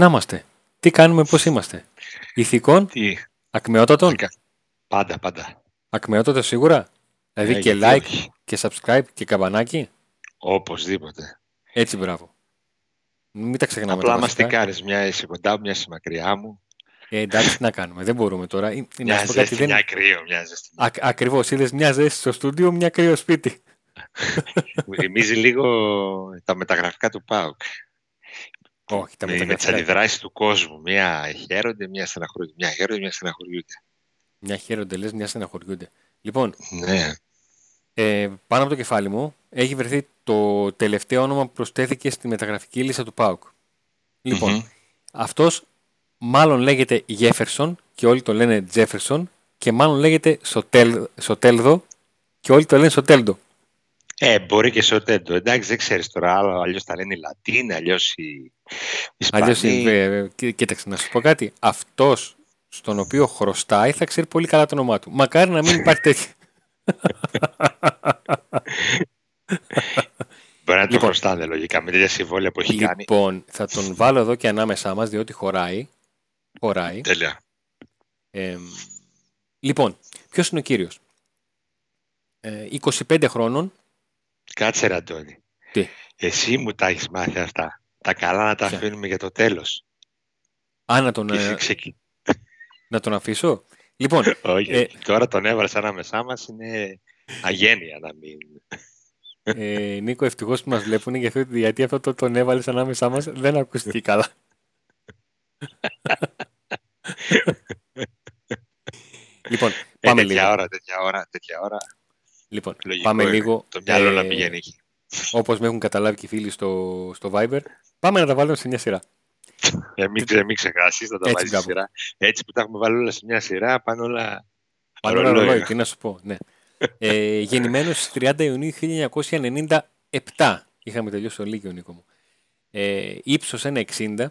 Να είμαστε. Τι κάνουμε, πώς είμαστε; Ηθικών, Τι, ακμεότατων, Ακα- πάντα, πάντα. ακμεότατο σίγουρα; Δηλαδή Ε, και γιατί like όχι. και subscribe και καμπανάκι; Οπωσδήποτε. Έτσι, μπράβο. Μην τα ξεχνάμε. Απλά τα μας βασικά. τι κάνεις, μια είσαι κοντά μου, μια είσαι μακριά μου. Ε, εντάξει, τι να κάνουμε. Δεν μπορούμε τώρα. Ε, Να Μια σου πω κάτι. ζέστη, Δεν... μια κρύο, μια ζέστη. Α, ακριβώς. Είδες μια ζέστη στο στούντιο, μια κρύο σπίτι. Μου θυμίζει λίγο τα μεταγραφικά του ΠΑΟΚ. Όχι, τα με, με τις μεταγραφικά. αντιδράσεις του κόσμου. Μια χαίρονται, μια στεναχωριούνται. Μια χαίρονται, μια στεναχωριούνται. Μια χαίρονται, λες, μια στεναχωριούνται. Λοιπόν, Ναι. ε, πάνω από το κεφάλι μου έχει βρεθεί το τελευταίο όνομα που προσθέθηκε στη μεταγραφική λίστα του ΠΑΟΚ. Λοιπόν, Μμμ. αυτός μάλλον λέγεται Γέφερσον και όλοι το λένε Τζέφερσον και μάλλον λέγεται Σοτέλ, Σοτέλδο και όλοι το λένε Σοτέλντο. Ε, μπορεί και στο τέντο. Εντάξει, δεν ξέρεις τώρα. Άλλο, αλλιώς τα λένε οι Λατίνοι, αλλιώς οι Ισπανοί. Αλλιώς, ε, ε, κοί- κοίταξε να σου πω κάτι. Αυτός στον οποίο χρωστάει θα ξέρει πολύ καλά το όνομά του. Μακάρι να μην υπάρχει τέτοιο. Μπορεί να το Λοιπόν. χρωστάνε λογικά με τέτοια συμβόλαια που έχει κάνει. λοιπόν, θα τον βάλω εδώ και ανάμεσά μας διότι χωράει. Χωράει. Τέλεια. Ε, λοιπόν, ποιος είναι ο κύριος; Ε, 25 χρόνων. Κάτσε ρε Αντώνη. Τι; Εσύ μου τα έχεις μάθει αυτά. Τα καλά να τα Ποια; αφήνουμε για το τέλος. Α, να τον, Και εσύ ε, ξεκι... να τον αφήσω. Λοιπόν, Όχι, ε, τώρα τον έβαλες ανάμεσά μας είναι αγένεια να μην... ε, Νίκο, ευτυχώς που μας βλέπουν γιατί, γιατί αυτό το τον έβαλες ανάμεσά μας δεν ακούστηκε καλά. λοιπόν, Ε, πάμε τέτοια λίγο. ώρα, τέτοια ώρα, τέτοια ώρα. Λοιπόν, Λογικό πάμε είναι. λίγο. Το μυαλό να ε, πηγαίνει εκεί. Όπως με έχουν καταλάβει και οι φίλοι στο, στο Viber, πάμε να τα βάλουμε σε μια σειρά. Ε, μην, ξε- μην ξεχάσεις, θα τα Έτσι, βάλεις στη μπράβο. σειρά. Έτσι που τα έχουμε βάλει όλα σε μια σειρά, πάνε όλα... Πάνω ένα ρολόι. ρολόι, τι να σου πω. Ναι. Ε, γεννημένος στις 30 Ιουνίου 1997. Είχαμε τελειώσει το Λύκειο, Νίκο μου. Ε, ύψος 1,60.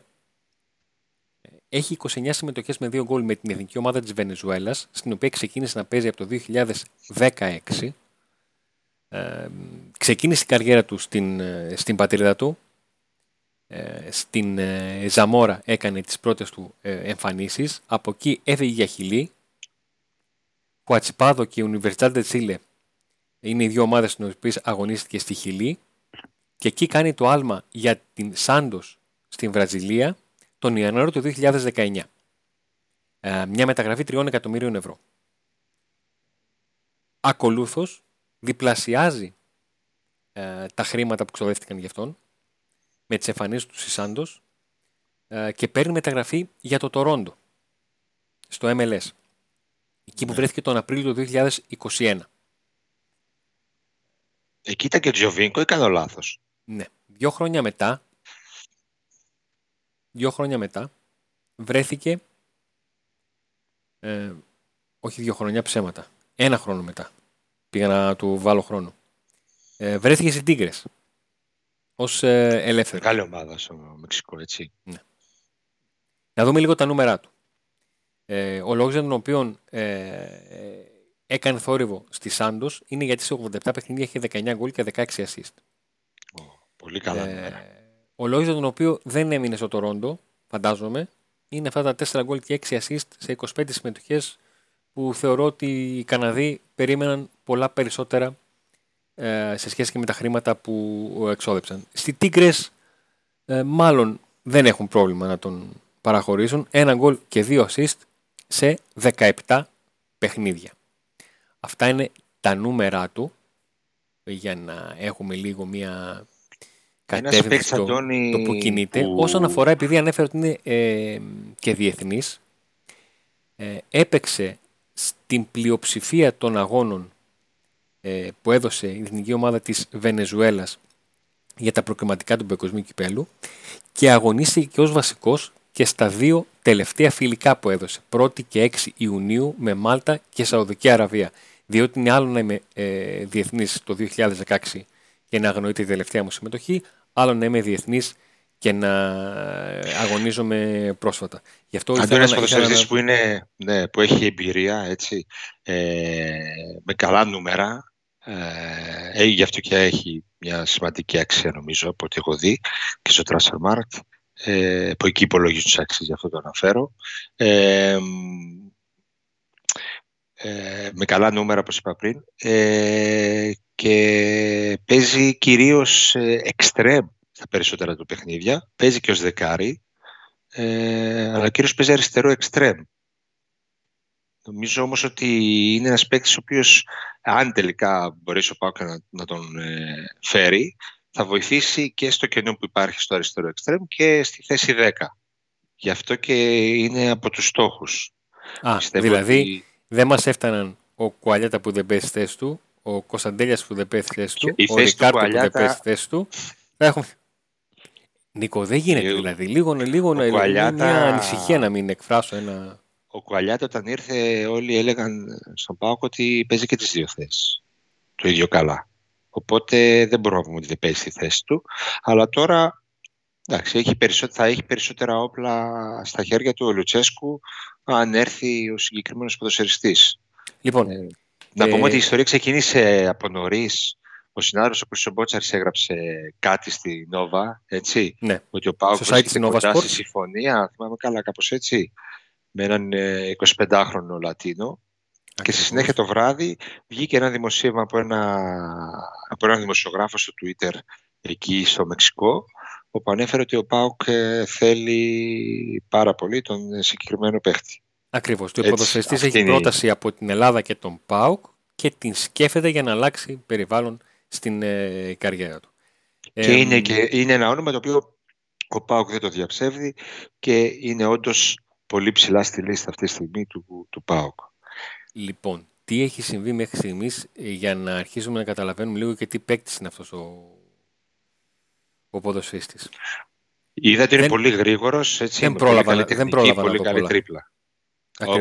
Έχει 29 συμμετοχές με 2 γκολ με την εθνική ομάδα της Βενεζουέλας, στην οποία ξεκίνησε να παίζει από το 2016. Ε, ξεκίνησε την καριέρα του στην, ε, στην πατρίδα του. Ε, στην ε, Ζαμόρα έκανε τις πρώτες του ε, εμφανίσεις. Από εκεί έφυγε για Χιλή. Χουατσιπάδο και Universidad de Chile είναι οι δύο ομάδες στις οποίες αγωνίστηκε στη Χιλή και εκεί κάνει το άλμα για την Σάντος στην Βραζιλία τον Ιανουάριο του 2019. Ε, μια μεταγραφή 3 εκατομμύριων ευρώ. Ακολούθως διπλασιάζει ε, τα χρήματα που ξοδεύτηκαν για αυτόν με τις εμφανίσεις του στη Σάντος ε, και παίρνει μεταγραφή για το Τορόντο στο MLS. Εκεί που Ναι. βρέθηκε τον Απρίλιο του 2021. Εκεί ήταν και ο Τζιοβίνκο ή κάνω λάθος; Ναι. Δύο χρόνια μετά, δύο χρόνια μετά, βρέθηκε, ε, όχι δύο χρόνια ψέματα, ένα χρόνο μετά, πήγα να του βάλω χρόνο, ε, βρέθηκε στην Τίγκρες, ως ε, ελεύθερο. Μεγάλη ομάδα στο Μεξικό, έτσι. Να δούμε λίγο τα νούμερά του. Ε, ο λόγος για τον οποίο ε, ε, έκανε θόρυβο στη Σάντος είναι γιατί σε 87 παιχνίδια είχε 19 γκολ και 16 assist. Ω, πολύ καλά Ε, νούμερα. ο λόγος για τον οποίο δεν έμεινε στο Τορόντο, φαντάζομαι, είναι αυτά τα 4 γκολ και 6 assist σε 25 συμμετοχές που θεωρώ ότι οι Καναδοί περίμεναν πολλά περισσότερα ε, σε σχέση και με τα χρήματα που εξόδεψαν. Στη Τίγκρες ε, μάλλον δεν έχουν πρόβλημα να τον παραχωρήσουν. Ένα γκολ και δύο assist σε 17 παιχνίδια. Αυτά είναι τα νούμερα του για να έχουμε λίγο μια Ένας κατεύθυνση παίκτης, στο, Αντώνη, το που κινείται. που- Όσον αφορά, επειδή ανέφερε ότι είναι ε, και διεθνής, ε, έπαιξε στην πλειοψηφία των αγώνων ε, που έδωσε η εθνική ομάδα της Βενεζουέλας για τα προκριματικά του παγκοσμίου κυπέλου και αγωνίστηκε και ως βασικός και στα δύο τελευταία φιλικά που έδωσε, 1η και 6 Ιουνίου με Μάλτα και Σαουδική Αραβία. Διότι είναι άλλο να είμαι ε, διεθνής το 2016 και να αγνοείται η τελευταία μου συμμετοχή, άλλο να είμαι διεθνής και να ε, αγωνίζομαι πρόσφατα. Γι' αυτό ήθελα Αντώνης να- ήθελα ποδοσφαιριστής να- που, είναι, ναι, που έχει εμπειρία, έτσι, ε, με καλά νούμερα, ε, ε, γι' αυτό και έχει μια σημαντική αξία νομίζω από ό,τι έχω δει και στο Transfermarkt. ε, που εκεί υπολογίζουν τις αξίες, γι' αυτό το αναφέρω. Ε, ε, με καλά νούμερα, όπως είπα πριν, ε, και παίζει κυρίως εξτρέμ στα περισσότερα του παιχνίδια. Παίζει και ως δεκάρι, ε, αλλά κυρίως παίζει αριστερό εξτρέμ. Νομίζω όμως ότι είναι ένας παίκτης ο οποίος, αν τελικά μπορέσει ο Πάουκ να, να τον ε, φέρει, θα βοηθήσει και στο κενό που υπάρχει στο αριστερό εξτρέμ και στη θέση 10. Γι' αυτό και είναι από τους στόχους. Α, δηλαδή δεν μας έφταναν ο Κουαλιάτα που δεν παίζει θέση του, ο Κωνσταντέλιας που δεν παίζει θέση του, ο Ρικάρτο που δεν παίζει θέση του. Έχουμε... Νίκο, δεν γίνεται ε, δηλαδή. Λίγο, λίγο να Κουαλιάτα... μια ανησυχία να μην εκφράσω ένα... Ο Κουαλιάτα όταν ήρθε όλοι έλεγαν στον Πάοκ ότι παίζει και τις δύο θέσεις. Το ίδιο καλά. Οπότε δεν μπορούμε να πούμε ότι δεν παίζει στη θέση του. Αλλά τώρα εντάξει, έχει θα έχει περισσότερα όπλα στα χέρια του ο Λουτσέσκου αν έρθει ο συγκεκριμένος ποδοσφαιριστής. Λοιπόν, ε, να πούμε ε, ότι η ιστορία ξεκίνησε από νωρίς. Ο συνάδελφος ο Κρυσομπότσαρη έγραψε κάτι στη Νόβα, έτσι. Ναι. Ότι ο Πάουκ βρίσκεται κοντά στη συμφωνία, θυμάμαι καλά, κάπως έτσι, με έναν 25χρονο ε, Λατίνο. Και στη συνέχεια το βράδυ βγήκε ένα δημοσίευμα από ένα, από ένα δημοσιογράφο στο Twitter εκεί στο Μεξικό, όπου ανέφερε ότι ο Πάουκ ε, θέλει πάρα πολύ τον συγκεκριμένο παίχτη. Ακριβώς. Ο ποδοσφαιριστής έχει πρόταση από την Ελλάδα και τον ΠΑΟΚ και την σκέφτεται για να αλλάξει περιβάλλον στην ε, καριέρα του. Και, είναι, και είναι ένα όνομα το οποίο ο ΠΑΟΚ δεν το διαψεύδει και είναι όντως πολύ ψηλά στη λίστα αυτή τη στιγμή του, του ΠΑΟΚ. Λοιπόν, τι έχει συμβεί μέχρι στιγμής ε, για να αρχίσουμε να καταλαβαίνουμε λίγο και τι παίκτης είναι αυτός ο, ο ποδοσφαιριστής. Είδα ότι είναι πολύ γρήγορος. Δεν πρόλαβα, δεν πρόλαβα πολύ καλή τρίπλα.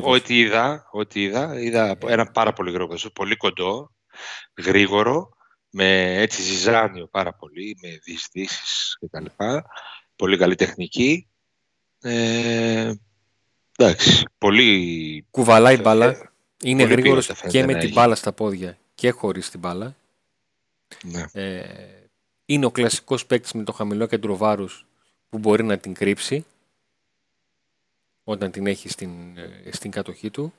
Ό,τι είδα, ό,τι είδα, είδα ένα πάρα πολύ γρήγορο, πολύ κοντό, γρήγορο, με έτσι ζυζάνιο πάρα πολύ, με διεισδύσεις κτλ. Πολύ καλή τεχνική. Ε, εντάξει, πολύ... Κουβαλάει ε, μπάλα. Είναι γρήγορος και με την μπάλα στα πόδια και χωρίς την μπάλα. Ναι. Ε, είναι ο κλασικός παίκτης με το χαμηλό κέντρο βάρους που μπορεί να την κρύψει όταν την έχει στην, ε, στην κατοχή του.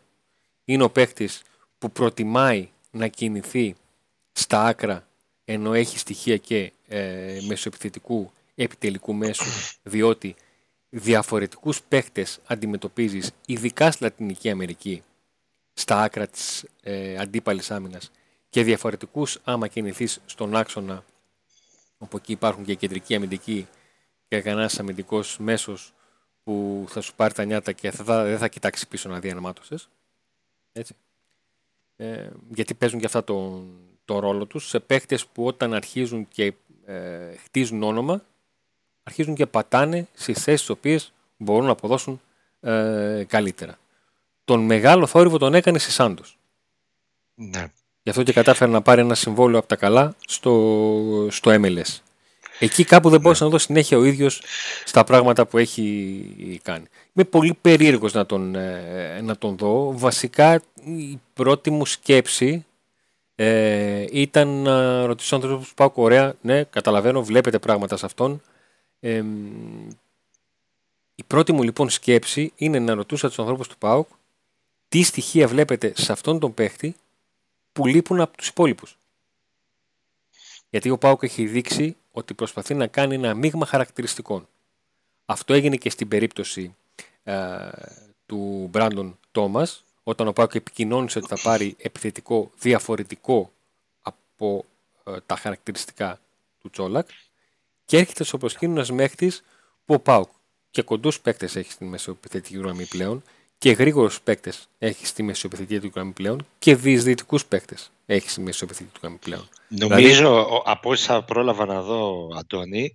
Είναι ο παίχτης που προτιμάει να κινηθεί στα άκρα ενώ έχει στοιχεία και ε, μεσοεπιθετικού επιτελικού μέσου διότι διαφορετικούς παίχτες αντιμετωπίζεις ειδικά στη Λατινική Αμερική στα άκρα της ε, αντίπαλης άμυνας και διαφορετικούς άμα κινηθείς στον άξονα όπου εκεί υπάρχουν και κεντρικοί αμυντικοί και κανένας αμυντικός μέσος που θα σου πάρει τα νιάτα και θα, δεν θα κοιτάξει πίσω να δει αναμάτωσες. Έτσι. Ε, γιατί παίζουν και αυτά τον, το ρόλο τους σε παίχτες που όταν αρχίζουν και ε, χτίζουν όνομα αρχίζουν και πατάνε στις θέσεις τις οποίες μπορούν να αποδώσουν ε, καλύτερα. Τον μεγάλο θόρυβο τον έκανε στη Σάντος. Ναι. Γι' αυτό και κατάφερε να πάρει ένα συμβόλαιο από τα καλά στο, στο MLS. Εκεί κάπου δεν μπορούσα να δω συνέχεια ο ίδιος στα πράγματα που έχει κάνει. Είμαι πολύ περίεργος να τον, ε, να τον δω. Βασικά η πρώτη μου σκέψη ε, ήταν να ρωτήσω ανθρώπους που πάω Κορέα. Ναι, καταλαβαίνω, βλέπετε πράγματα σε αυτόν. Ε, η πρώτη μου λοιπόν σκέψη είναι να ρωτούσα τους ανθρώπους του ΠΑΟΚ τι στοιχεία βλέπετε σε αυτόν τον παίχτη που λείπουν από τους υπόλοιπους; Γιατί ο ΠΑΟΚ έχει δείξει ότι προσπαθεί να κάνει ένα μείγμα χαρακτηριστικών. Αυτό έγινε και στην περίπτωση ε, του Μπράντον Τόμας, όταν ο Πάουκ επικοινώνησε ότι θα πάρει επιθετικό διαφορετικό από ε, τα χαρακτηριστικά του Τσόλακ και έρχεται στο προσκήνιο ένας που ο Πάουκ και κοντούς παίκτες έχει στην μεσοεπιθετική γραμμή πλέον και γρήγορους παίκτες έχει στη μεσοεπιθετική του γραμμή πλέον και διεισδυτικούς παίκτες έχει στη μεσοεπιθετική του γραμμή πλέον. Νομίζω δηλαδή... από όσα πρόλαβα να δω, Αντώνη,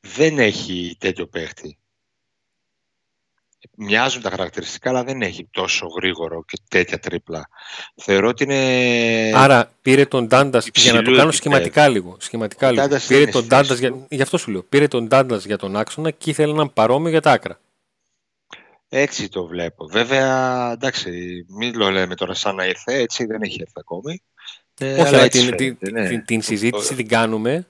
δεν έχει τέτοιο παίκτη. Μοιάζουν τα χαρακτηριστικά, αλλά δεν έχει τόσο γρήγορο και τέτοια τρίπλα. Θεωρώ ότι είναι. Άρα πήρε τον Ντάντα για να το κάνω σχηματικά λίγο. Σχηματικά λίγο. Πήρε τον Ντάντα για... Γι' αυτό σου λέω. Πήρε τον Ντάντα για τον άξονα και ήθελε έναν παρόμοιο για τα άκρα. Έτσι το βλέπω. Βέβαια, εντάξει, μην το λέμε τώρα σαν να ήρθε, έτσι δεν έχει έρθει ακόμη. Ε, Όχι, αλλά την, την, ναι. την, την, συζήτηση την κάνουμε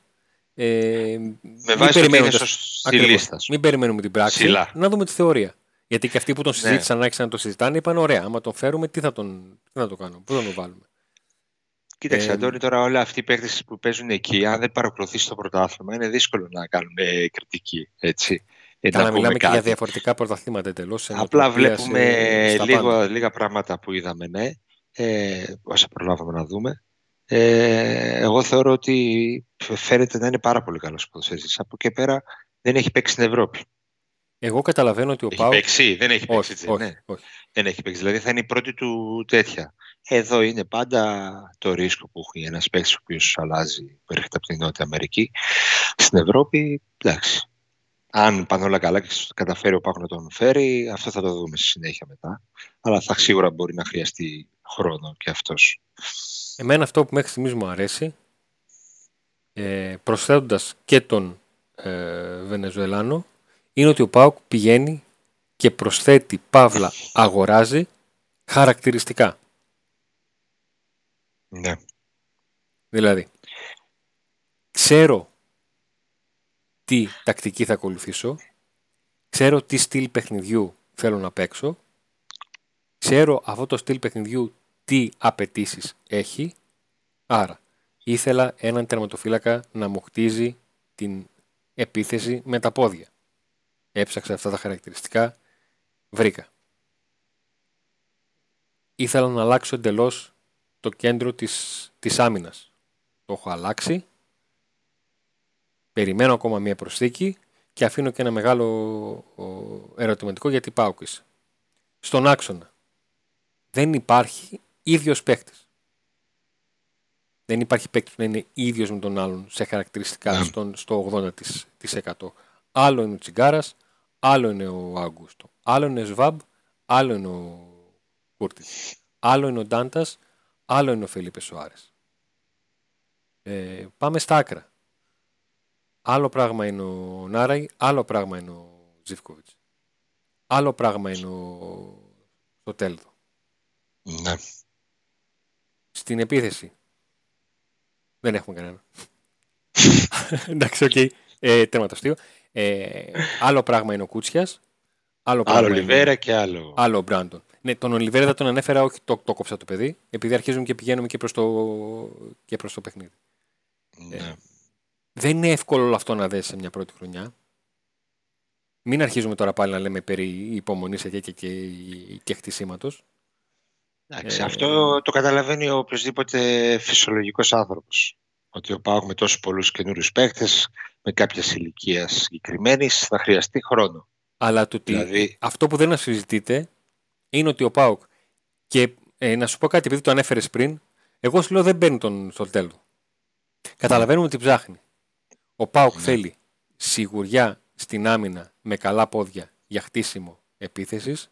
Ε, Με βάση ότι είναι στη λίστα σου. Μην περιμένουμε την πράξη, Ψηλά. να δούμε τη θεωρία. Γιατί και αυτοί που τον Ναι. συζήτησαν, άρχισαν να το συζητάνε, είπαν: Ωραία, άμα τον φέρουμε, τι θα τον, τι θα το κάνουμε, πού θα τον βάλουμε; Κοίταξε, Ε, Αντώνη, τώρα όλοι αυτοί οι παίκτες που παίζουν εκεί, αν δεν παρακολουθήσει το πρωτάθλημα, είναι δύσκολο να κάνουν ε, κριτική. Έτσι. Ε, Καλά, πούμε μιλάμε και για κάτι. διαφορετικά πρωταθλήματα εντελώς. Απλά βλέπουμε λίγο, λίγα πράγματα που είδαμε, ναι, ε, όσα προλάβαμε να δούμε. Ε, εγώ θεωρώ ότι φαίνεται να είναι πάρα πολύ καλός ποδοσφαιριστής. Από εκεί πέρα δεν έχει παίξει στην Ευρώπη. Εγώ καταλαβαίνω ότι ο Έχει Πάου. παίξει, δεν έχει παίξει. Όχι, έτσι, όχι, ναι. όχι. Δεν έχει παίξει. Δηλαδή θα είναι η πρώτη του τέτοια. Εδώ είναι πάντα το ρίσκο που έχει ένας παίκτης ο οποίος αλλάζει, που έρχεται από την Νότια Αμερική. Στην Ευρώπη, εντάξει. Αν πάνε όλα καλά και καταφέρει ο Πάκο να τον φέρει, αυτό θα το δούμε στη συνέχεια μετά. Αλλά θα σίγουρα μπορεί να χρειαστεί χρόνο και αυτός. Εμένα αυτό που μέχρι στιγμής μου αρέσει, ε, προσθέτοντας και τον ε, Βενεζουελάνο, είναι ότι ο Πάουκ πηγαίνει και προσθέτει, παύλα, αγοράζει χαρακτηριστικά. Ναι. Δηλαδή, ξέρω τι τακτική θα ακολουθήσω, ξέρω τι στυλ παιχνιδιού θέλω να παίξω, ξέρω αυτό το στυλ παιχνιδιού τι απαιτήσεις έχει, άρα ήθελα έναν τερματοφύλακα να μου χτίζει την επίθεση με τα πόδια. Έψαξα αυτά τα χαρακτηριστικά, βρήκα. Ήθελα να αλλάξω εντελώς το κέντρο της, της άμυνας. Το έχω αλλάξει. Περιμένω ακόμα μία προσθήκη και αφήνω και ένα μεγάλο ο, ερωτηματικό γιατί πάω είσαι. Στον άξονα δεν υπάρχει ίδιος παίκτης. Δεν υπάρχει παίκτης που να είναι ίδιος με τον άλλον σε χαρακτηριστικά Ναι. στον, στο 80%. Άλλο είναι ο Τσιγκάρας, άλλο είναι ο Αγκούστο. Άλλο είναι ο Σβάμπ, άλλο είναι ο Κούρτης. Άλλο είναι ο Ντάντας, άλλο είναι ο Φελίπε Σοάρε. Ε, πάμε στα άκρα. Άλλο πράγμα είναι ο Νάραη, άλλο πράγμα είναι ο Ζιβκοβιτ. Άλλο πράγμα είναι ο Σοτέλδο. ναι. Στην επίθεση δεν έχουμε κανένα. Εντάξει, οκ. Ε, τέρμα το αστείο. Ε, άλλο πράγμα είναι ο Κούτσιας. Άλλο, πράγμα Άλλο είναι- Ολιβέρα και άλλο. Άλλο ο Μπράντον. Ναι, τον Ολιβέρα δεν τον ανέφερα, όχι το, το κόψα το παιδί, επειδή αρχίζουμε και πηγαίνουμε και προς το, και προς το παιχνίδι. Ναι. Δεν είναι εύκολο όλο αυτό να δέσει σε μια πρώτη χρονιά. Μην αρχίζουμε τώρα πάλι να λέμε περί υπομονής και, και, και, και χτισήματος. Εντάξει, Ε, αυτό το καταλαβαίνει ο οποιοδήποτε φυσιολογικός άνθρωπος. Ότι ο Πάοκ με τόσους πολλούς καινούριους παίκτες, με κάποια ηλικία συγκεκριμένη, θα χρειαστεί χρόνο. Αλλά το ότι Δηλαδή, αυτό που δεν συζητείτε είναι ότι ο Πάουκ και ε, να σου πω κάτι επειδή το ανέφερες πριν, εγώ σου λέω δεν παίρνει τον Σολτέλο. Καταλαβαίνουμε τι ψάχνει. Ο Πάουκ Ναι. θέλει σιγουριά στην άμυνα με καλά πόδια για χτίσιμο επίθεσης.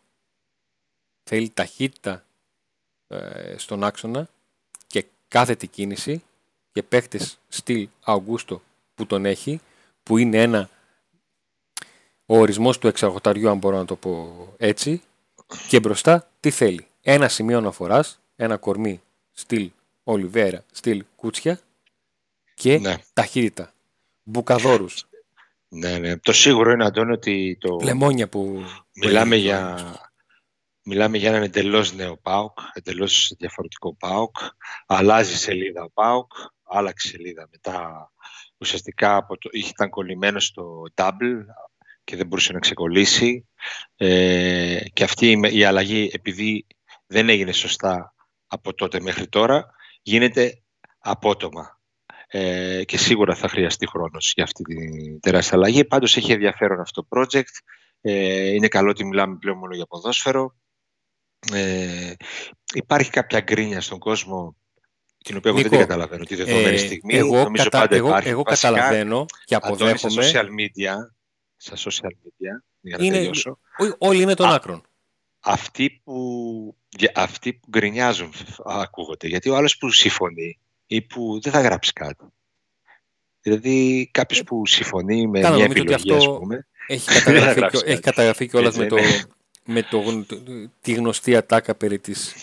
Θέλει ταχύτητα ε, στον άξονα και κάθετη κίνηση και παίχτες στυλ Αουγκούστο που τον έχει, που είναι ένα ο ορισμός του εξαγωταριού, αν μπορώ να το πω έτσι, και μπροστά τι θέλει. Ένα σημείο αναφοράς, ένα κορμί στυλ Ολιβέρα, στυλ Κούτσια και ναι, ταχύτητα. Μπουκαδόρους, ναι, ναι. Το σίγουρο είναι, Αντώνη, ότι το... λεμόνια που... μιλάμε, που για... μιλάμε για έναν εντελώς νέο ΠΑΟΚ, εντελώς διαφορετικό ΠΑΟΚ. Αλλάζει σελίδα ο ΠΑΟΚ, άλλαξε σελίδα μετά. Ουσιαστικά από το... ήταν κολλημένο στο double και δεν μπορούσε να ξεκολλήσει. Ε, και αυτή η- η αλλαγή, επειδή δεν έγινε σωστά από τότε μέχρι τώρα, γίνεται απότομα. Ε, και σίγουρα θα χρειαστεί χρόνος για αυτή την τεράστια αλλαγή. Πάντως έχει ενδιαφέρον αυτό το project. Ε, είναι καλό ότι μιλάμε πλέον μόνο για ποδόσφαιρο. Ε, υπάρχει κάποια γκρίνια στον κόσμο την οποία εγώ δεν Νίκο, την καταλαβαίνω τη δεδομένη Ε, στιγμή. εγώ, Νομίζω κατα- πάντα εγώ, υπάρχει. εγώ Βασικά, καταλαβαίνω και Αντώνη, στα αποδέχομαι. social media, στα social media, για να Είναι- τελειώσω, Ό- Όλοι είναι των Α, άκρων. αυτοί που, για- αυτοί που γκρινιάζουν ακούγονται. Γιατί ο άλλος που συμφωνεί ή που δεν θα γράψει κάτι. Δηλαδή κάποιος που συμφωνεί με Καλά, μια νομίζω ότι επιλογή, αυτό ας πούμε, Έχει Δεν θα καταγραφεί, γράψει και, έχει κάτι. καταγραφεί κιόλας Έτσι με, το, είναι. με το, τη γνωστή ατάκα περί της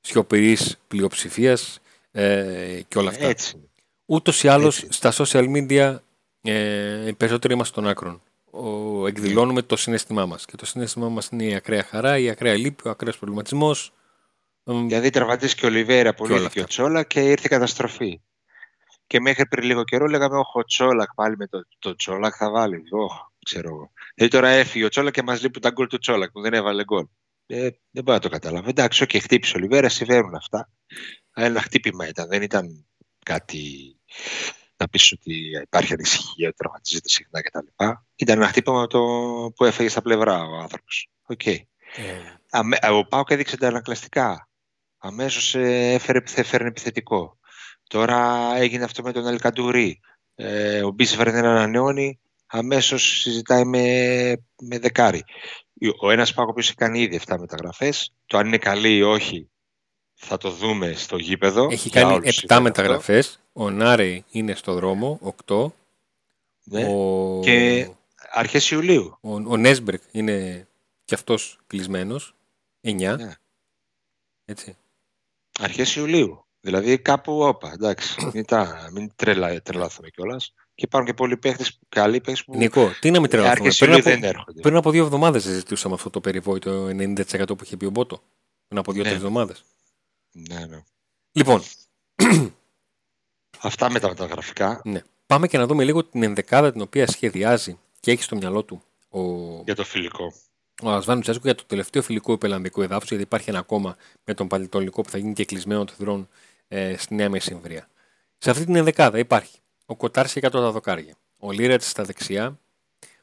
σιωπηρής πλειοψηφίας ε, και όλα αυτά. έτσι. Ούτως ή άλλως Έτσι. στα social media ε, οι περισσότεροι είμαστε των άκρων. Ο, εκδηλώνουμε το συνέστημά μας. Και το συνέστημά μας είναι η ακραία χαρά, η ακραία λύπη, ο ακραίος προβληματισμός. Δηλαδή τραυματίστηκε ο Λιβέρα πολύ και ο Τσόλα και ήρθε η καταστροφή. Και μέχρι πριν λίγο καιρό λέγαμε: Όχι, ο Τσόλακ πάλι με το, το Τσόλακ θα βάλει. Όχι, ξέρω εγώ. Δηλαδή τώρα έφυγε ο Τσόλακ και μας λείπουν τα γκολ του Τσόλακ που δεν έβαλε γκολ. Ε, δεν μπορώ να το καταλάβω. Εντάξει, όχι, χτύπησε ο Λιβέρα, συμβαίνουν αυτά. Ένα χτύπημα ήταν, δεν ήταν κάτι να πεις ότι υπάρχει ανησυχία, ότι τραυματίζεται συχνά κτλ. Ήταν ένα χτύπημα το που έφεγε στα πλευρά ο άνθρωπος. Okay. Ε. Ο Πάουκ έδειξε τα ανακλαστικά. Αμέσως ε, έφερε, έφερε επιθετικό. Τώρα έγινε αυτό με τον Ελκαντουρί. Ε, ο Μπίσβερ δεν ανανεώνει. Αμέσως συζητάει με, με δεκάρι. Ο ένας Πάουκ που έχει κάνει ήδη 7 μεταγραφές. Το αν είναι καλή ή όχι θα το δούμε στο γήπεδο. Έχει κάνει 7 μεταγραφές. Ο Νάρε είναι στο δρόμο, 8. Ναι. Ο... Και αρχές Ιουλίου. Ο, ο Νέσμπερκ είναι και αυτός κλεισμένος. 9. Ναι. Έτσι. Αρχές Ιουλίου. Δηλαδή κάπου όπα, εντάξει. μην, τα, μην τρελα, τρελάθουμε κιόλας. Και υπάρχουν και πολλοί παίχτες, καλοί παίχτες που. Νικό, τι να μην τρελαθούμε. Πριν, δεν έρχονται. πριν από δύο εβδομάδες συζητούσαμε αυτό το περιβόητο 90% που είχε πει ο Μπότο. Πριν από δύο-τρεις ναι. εβδομάδες. Ναι, ναι. Λοιπόν. Αυτά με τα μεταγραφικά. Ναι. Πάμε και να δούμε λίγο την ενδεκάδα την οποία σχεδιάζει και έχει στο μυαλό του ο... Για το φιλικό. Ο Ασβάνου Τσέσκο για το τελευταίο φιλικό υπελανδικό εδάφος, γιατί υπάρχει ένα ακόμα με τον Παλιτολικό που θα γίνει και κλεισμένο των θυρών ε, στη Νέα Μεσημβρία. Σε αυτή την ενδεκάδα υπάρχει ο Κοτάρση 100 τα δοκάρια, ο Λίρατ στα δεξιά,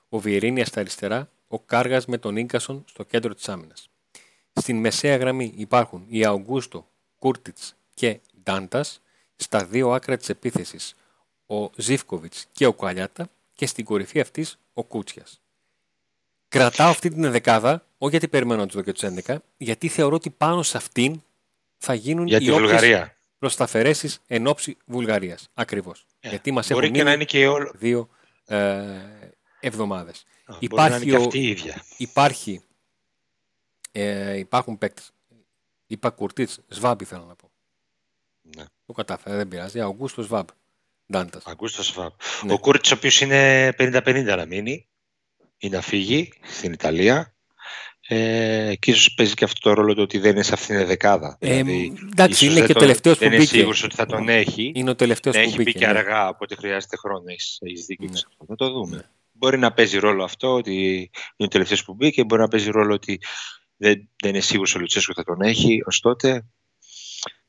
ο Βιερίνια στα αριστερά, ο Κάργας με τον γκασον στο κέντρο της άμυνας. Στην μεσαία γραμμή υπάρχουν οι Αουγκούστο, Κούρτιτς και Ντάντας, στα δύο άκρα της επίθεσης ο Ζήφκοβιτς και ο Κουαλιάτα και στην κορυφή αυτής ο Κούτσιας. Κρατάω αυτή την δεκάδα, όχι γιατί περιμένω τους 12 και τους 11, γιατί θεωρώ ότι πάνω σε αυτήν θα γίνουν Για οι Βουλγαρία. προσταφαιρέσει εν ώψη Βουλγαρίας. Ακριβώς. Ε, γιατί μας έχουν και να είναι και όλο... δύο ε, εβδομάδες. Υπάρχει, ο, η ίδια. υπάρχει ε, υπάρχουν παίκτες. Είπα Κουρτίτς, Σβάμπ ήθελα να πω. Ναι. Το κατάφερα, δεν πειράζει. Αγκούστο Σβάμπ. Ντάντας. Αγκούστο Σβάμπ. Ναι. Ο Κούρτιτ, ο οποίος είναι 50-50 να μείνει ή να φύγει στην Ιταλία. Ε, και ίσως παίζει και αυτό το ρόλο του ότι δεν είναι σε αυτήν την δεκάδα. Ε, δηλαδή, εντάξει, είναι και ο τελευταίος που μπήκε. Δεν είναι σίγουρος ότι θα τον έχει. Είναι ο τελευταίος που έχει μπήκε. Έχει μπει και αργά, οπότε χρειάζεται χρόνο. Έχεις δίκιο ναι. αυτό. Θα το δούμε. Ναι. Μπορεί να παίζει ρόλο αυτό ότι είναι ο τελευταίος που μπήκε, μπορεί να παίζει ρόλο ότι δεν, δεν είναι σίγουρος ο Λουτσέσκο θα τον έχει ως τότε.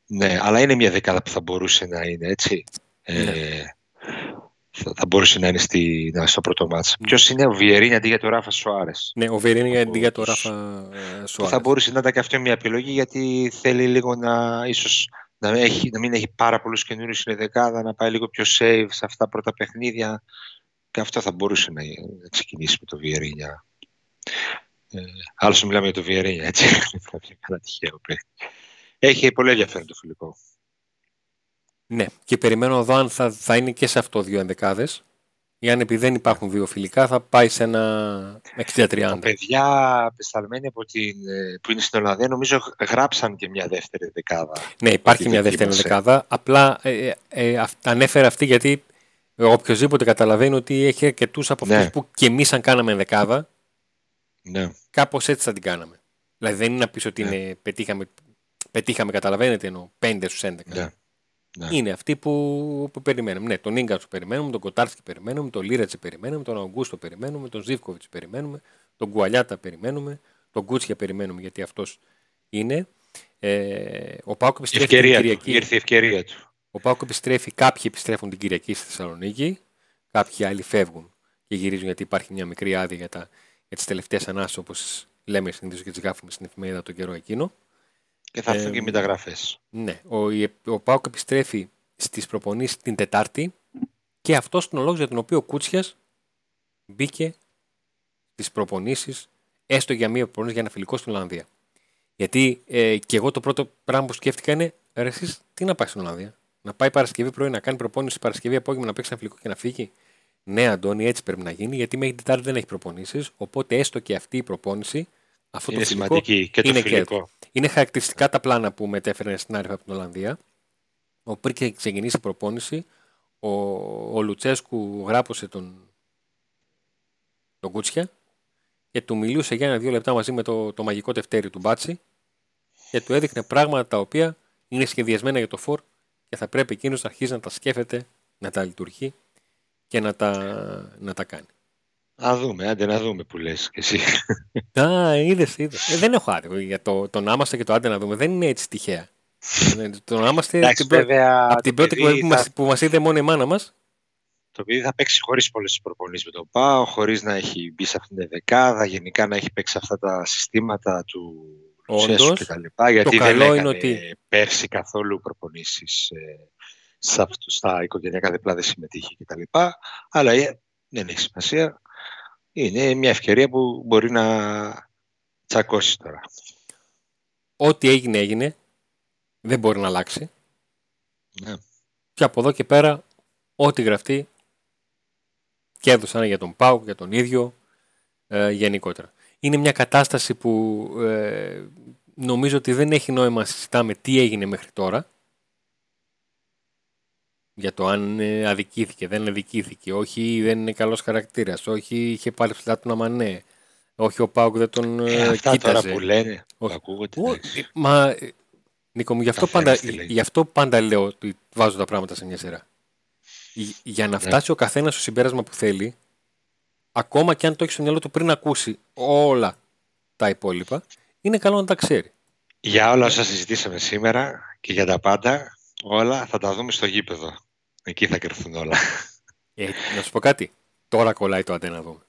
Ναι, αλλά είναι μια δεκάδα που θα μπορούσε να είναι έτσι. Ε, ναι. Ε, θα, μπορούσε να είναι στη, να, στο πρώτο μάτς. Ναι. Ποιος είναι ο Βιερίνη αντί για τον Ράφα Σουάρες; Ναι, ο Βιερίνη αντί για τον Ράφα Σουάρε. Θα μπορούσε να ήταν και αυτό μια επιλογή γιατί θέλει λίγο να ίσως να, έχει, να μην έχει πάρα πολλούς καινούριους στην δεκάδα, να πάει λίγο πιο save σε αυτά τα πρώτα παιχνίδια. Και αυτό θα μπορούσε να, να ξεκινήσει με το Βιερίνια. Ε, Άλλωστε μιλάμε για το Βιερίνια, έτσι. Κάνα τυχαίο Έχει πολύ ενδιαφέρον το φιλικό. Ναι, και περιμένω εδώ αν θα, θα είναι και σε αυτό δύο ενδεκάδες. Ή αν επειδή δεν υπάρχουν δύο φιλικά θα πάει σε ένα 60-30. Τα παιδιά απεσταλμένοι από την, ε, που είναι στην Ολλανδία νομίζω γράψαν και μια δεύτερη δεκάδα. Ναι, υπάρχει μια δεύτερη δεκάδα. Απλά ε, ε, ε, ανέφερα αυτή γιατί οποιοδήποτε καταλαβαίνει ότι έχει αρκετούς από ναι. αυτούς που και εμεί αν κάναμε δεκάδα. Ναι. Κάπως έτσι θα την κάναμε. Δηλαδή δεν είναι να πεις ότι ναι. είναι, πετύχαμε, πετύχαμε, καταλαβαίνετε εννοώ, 5 στους 11. Ναι. Ναι. Είναι αυτοί που, που περιμένουμε. Ναι, τον γκασο περιμένουμε, τον Κοτάρσκι περιμένουμε, τον Λίρατσε περιμένουμε, τον Αγκούστο περιμένουμε, τον Ζήφκοβιτς περιμένουμε, τον Κουαλιάτα περιμένουμε, τον Κούτσια περιμένουμε γιατί αυτός είναι. Ε, ο Πάουκ επιστρέφει την Κυριακή. Ήρθε η ευκαιρία του. Ο Πάουκ επιστρέφει, κάποιοι επιστρέφουν την Κυριακή στη Θεσσαλονίκη, κάποιοι άλλοι φεύγουν και γυρίζουν γιατί υπάρχει μια μικρή άδεια για, τα, για τις τελευταίες ανάσεις όπως λέμε συνήθως και τις γράφουμε στην εφημερίδα τον καιρό εκείνο. Και θα έρθουν ε, και μεταγραφές. Ναι. Ο, ο Πάουκ επιστρέφει στις προπονήσεις την Τετάρτη και αυτό είναι ο λόγο για τον οποίο ο Κούτσιας μπήκε στις προπονήσεις, έστω για μία προπονήση για ένα φιλικό στην Ολλανδία. Γιατί ε, και εγώ το πρώτο πράγμα που σκέφτηκα είναι, ρε, εσείς, τι να πάει στην Ολλανδία; Να πάει Παρασκευή πρωί να κάνει προπόνηση Παρασκευή απόγευμα να παίξει ένα φιλικό και να φύγει; Ναι, Αντώνη, έτσι πρέπει να γίνει, γιατί μέχρι την Τετάρτη δεν έχει προπονήσεις. Οπότε έστω και αυτή η προπόνηση αυτό είναι το σημαντική και το είναι φιλικό. Είναι χαρακτηριστικά τα πλάνα που μετέφερε στην Άρη από την Ολλανδία. Ο πριν ξεκινήσει η προπόνηση, ο, ο Λουτσέσκου γράπωσε τον, τον Κούτσια και του μιλούσε για ένα-δύο λεπτά μαζί με το, το μαγικό τευτέρι του Μπάτσι και του έδειχνε πράγματα τα οποία είναι σχεδιασμένα για το φορ και θα πρέπει εκείνος να αρχίσει να τα σκέφτεται, να τα λειτουργεί και να τα, να τα κάνει. Να δούμε, άντε να δούμε που λες και εσύ. Α, είδες, είδες. Ε, δεν έχω άδικο για το, το να είμαστε και το άντε να δούμε. Δεν είναι έτσι τυχαία. Ε, το να είμαστε από την, βέβαια, από την πρώτη εκπομπή που, μας, που μας είδε μόνο η μάνα μας. Το παιδί θα παίξει χωρίς πολλές προπονήσεις με τον ΠΑΟ, χωρίς να έχει μπει σε αυτήν την δεκάδα, γενικά να έχει παίξει αυτά τα συστήματα του Λουτσέσου και τα λοιπά, γιατί δεν έκανε ότι... πέρσι καθόλου προπονήσεις ε, στα, στα οικογενειακά διπλά δεν συμμετείχε και τα λοιπά, αλλά ε, δεν έχει σημασία. Είναι μια ευκαιρία που μπορεί να τσακώσεις τώρα. Ό,τι έγινε έγινε. Δεν μπορεί να αλλάξει. Ναι. Και από εδώ και πέρα, ό,τι γραφτεί και έδωσαν για τον Πάου, για τον ίδιο, ε, γενικότερα. Είναι μια κατάσταση που ε, νομίζω ότι δεν έχει νόημα να συζητάμε τι έγινε μέχρι τώρα. Για το αν ε, αδικήθηκε, δεν αδικήθηκε, όχι δεν είναι καλός χαρακτήρας, όχι είχε πάρει ψηλά τον Αμανέ, όχι ο Πάουκ δεν τον ε, αυτά κοίταζε. τώρα που λένε, όχι. ακούγονται. Ο, μα, Νίκο μου, γι αυτό, πάντα, γι αυτό πάντα λέω ότι βάζω τα πράγματα σε μια σειρά. Για να ναι. φτάσει ο καθένας στο συμπέρασμα που θέλει, ακόμα και αν το έχεις στο μυαλό του πριν ακούσει όλα τα υπόλοιπα, είναι καλό να τα ξέρει. Για όλα όσα συζητήσαμε σήμερα και για τα πάντα, όλα θα τα δούμε στο γήπεδο. Εκεί θα κρυφθούν όλα. Ε, να σου πω κάτι. Τώρα κολλάει το αντένα να δούμε.